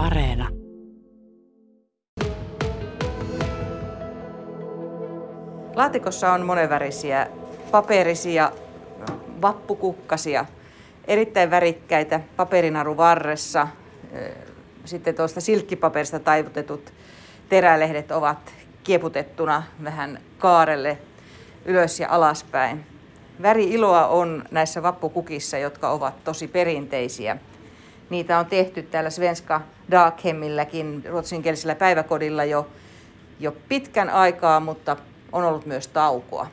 Areena. Laatikossa on monenvärisiä paperisia vappukukkasia, erittäin värikkäitä paperinaru varressa. Sitten tuosta silkkipaperista taivutetut terälehdet ovat kieputettuna vähän kaarelle ylös ja alaspäin. Väri-iloa on näissä vappukukissa, jotka ovat tosi perinteisiä. Niitä on tehty täällä Svenska Daghemmilläkin, ruotsinkielisellä päiväkodilla jo, jo pitkän aikaa, mutta on ollut myös taukoa.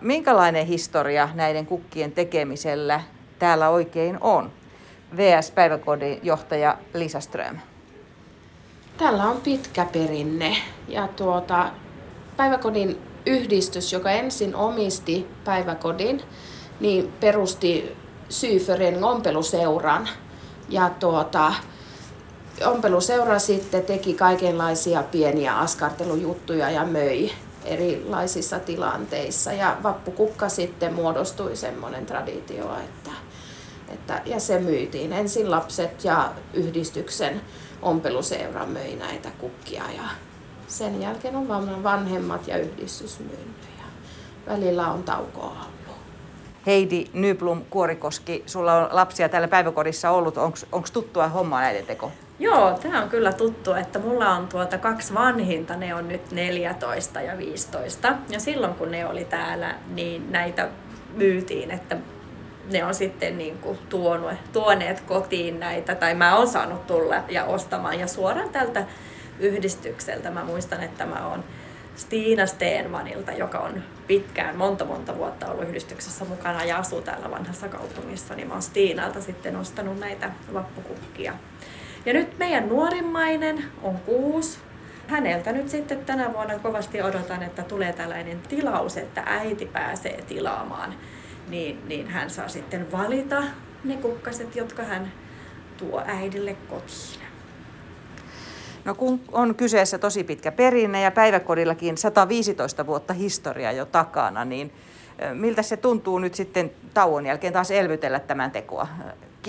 Minkälainen historia näiden kukkien tekemisellä täällä oikein on? VS-päiväkodin johtaja Lisa Ström. Tällä on pitkä perinne ja tuota, päiväkodin yhdistys, joka ensin omisti päiväkodin, niin perusti Syyfören ompeluseuran. Ja tuota, ompeluseura sitten teki kaikenlaisia pieniä askartelujuttuja ja möi erilaisissa tilanteissa. Ja vappukukka sitten muodostui semmoinen traditio, että, että, ja se myytiin. Ensin lapset ja yhdistyksen ompeluseura möi näitä kukkia ja sen jälkeen on vanhemmat ja yhdistys myynyt ja välillä on taukoa ollut. Heidi Nyblom Kuorikoski, sulla on lapsia täällä päiväkodissa ollut. Onko tuttua hommaa näiden teko? Joo, tämä on kyllä tuttu, että mulla on tuota kaksi vanhinta, ne on nyt 14 ja 15. Ja silloin kun ne oli täällä, niin näitä myytiin, että ne on sitten niin kuin tuonut, tuoneet kotiin näitä, tai mä oon saanut tulla ja ostamaan. Ja suoraan tältä yhdistykseltä. Mä muistan, että mä oon Stiina Steenmanilta, joka on pitkään, monta monta vuotta ollut yhdistyksessä mukana ja asuu täällä vanhassa kaupungissa, niin mä oon Stiinalta sitten ostanut näitä vappukukkia. Ja nyt meidän nuorimmainen on kuusi. Häneltä nyt sitten tänä vuonna kovasti odotan, että tulee tällainen tilaus, että äiti pääsee tilaamaan. Niin, niin hän saa sitten valita ne kukkaset, jotka hän tuo äidille kotiin. No kun on kyseessä tosi pitkä perinne ja päiväkodillakin 115 vuotta historiaa jo takana, niin miltä se tuntuu nyt sitten tauon jälkeen taas elvytellä tämän tekoa?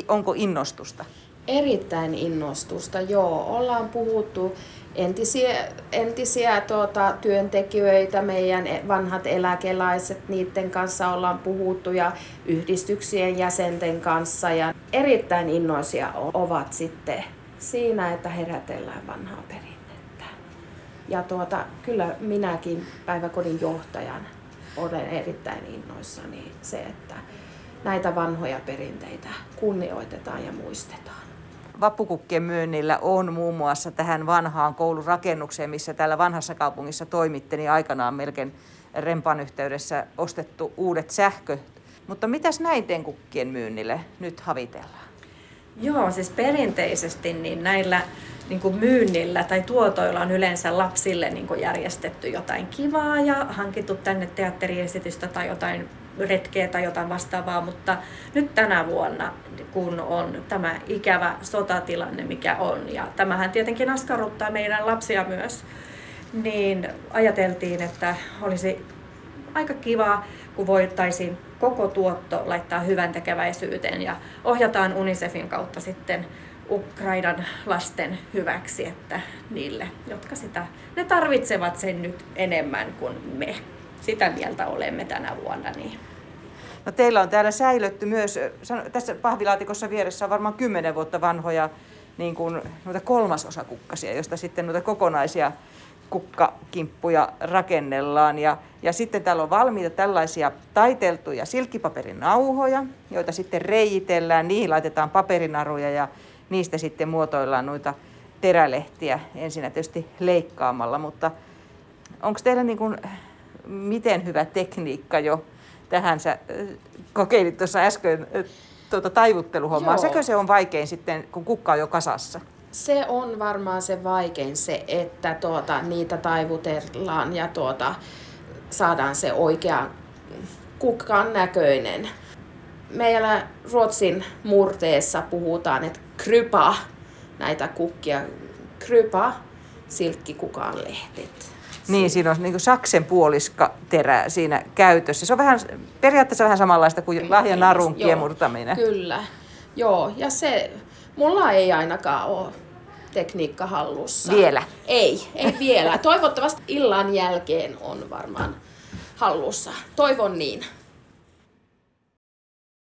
Onko innostusta? Erittäin innostusta, joo. Ollaan puhuttu entisiä, entisiä tuota, työntekijöitä, meidän e, vanhat eläkelaiset, niiden kanssa ollaan puhuttu ja yhdistyksien jäsenten kanssa. Ja erittäin innoisia ovat sitten siinä, että herätellään vanhaa perinnettä. Ja tuota, kyllä minäkin päiväkodin johtajan olen erittäin innoissani se, että näitä vanhoja perinteitä kunnioitetaan ja muistetaan. Vappukukkien myynnillä on muun muassa tähän vanhaan koulurakennukseen, missä täällä vanhassa kaupungissa toimitte, niin aikanaan melkein rempan yhteydessä ostettu uudet sähköt. Mutta mitäs näiden kukkien myynnille nyt havitellaan? Joo, siis perinteisesti niin näillä niin kuin myynnillä tai tuotoilla on yleensä lapsille niin kuin järjestetty jotain kivaa ja hankittu tänne teatteriesitystä tai jotain retkeä tai jotain vastaavaa, mutta nyt tänä vuonna, kun on tämä ikävä sotatilanne, mikä on, ja tämähän tietenkin askarruttaa meidän lapsia myös, niin ajateltiin, että olisi aika kiva, kun voitaisiin koko tuotto laittaa hyvän tekeväisyyteen ja ohjataan UNICEFin kautta sitten Ukrainan lasten hyväksi, että niille, jotka sitä, ne tarvitsevat sen nyt enemmän kuin me. Sitä mieltä olemme tänä vuonna. Niin. No teillä on täällä säilötty myös, tässä pahvilaatikossa vieressä on varmaan kymmenen vuotta vanhoja niin kuin, noita kolmasosakukkasia, joista sitten noita kokonaisia kukkakimppuja rakennellaan. Ja, ja sitten täällä on valmiita tällaisia taiteltuja silkkipaperin nauhoja, joita sitten reijitellään, niihin laitetaan paperinaruja ja niistä sitten muotoillaan noita terälehtiä ensin tietysti leikkaamalla, mutta onko teillä niin kuin, miten hyvä tekniikka jo tähän? Sä kokeilit tuossa äsken tuota taivutteluhommaa. Joo. Sekö se on vaikein sitten, kun kukka on jo kasassa? Se on varmaan se vaikein se, että tuota, niitä taivutellaan ja tuota, saadaan se oikea kukkan näköinen. Meillä Ruotsin murteessa puhutaan, että krypa, näitä kukkia, krypa, silkkikukan lehdet. Niin, siinä on niin saksen puoliska terä siinä käytössä. Se on vähän, periaatteessa vähän samanlaista kuin lahjanarun kiemurtaminen. Kyllä. Joo, ja se mulla ei ainakaan ole tekniikka hallussa. Vielä? Ei, ei vielä. Toivottavasti illan jälkeen on varmaan hallussa. Toivon niin.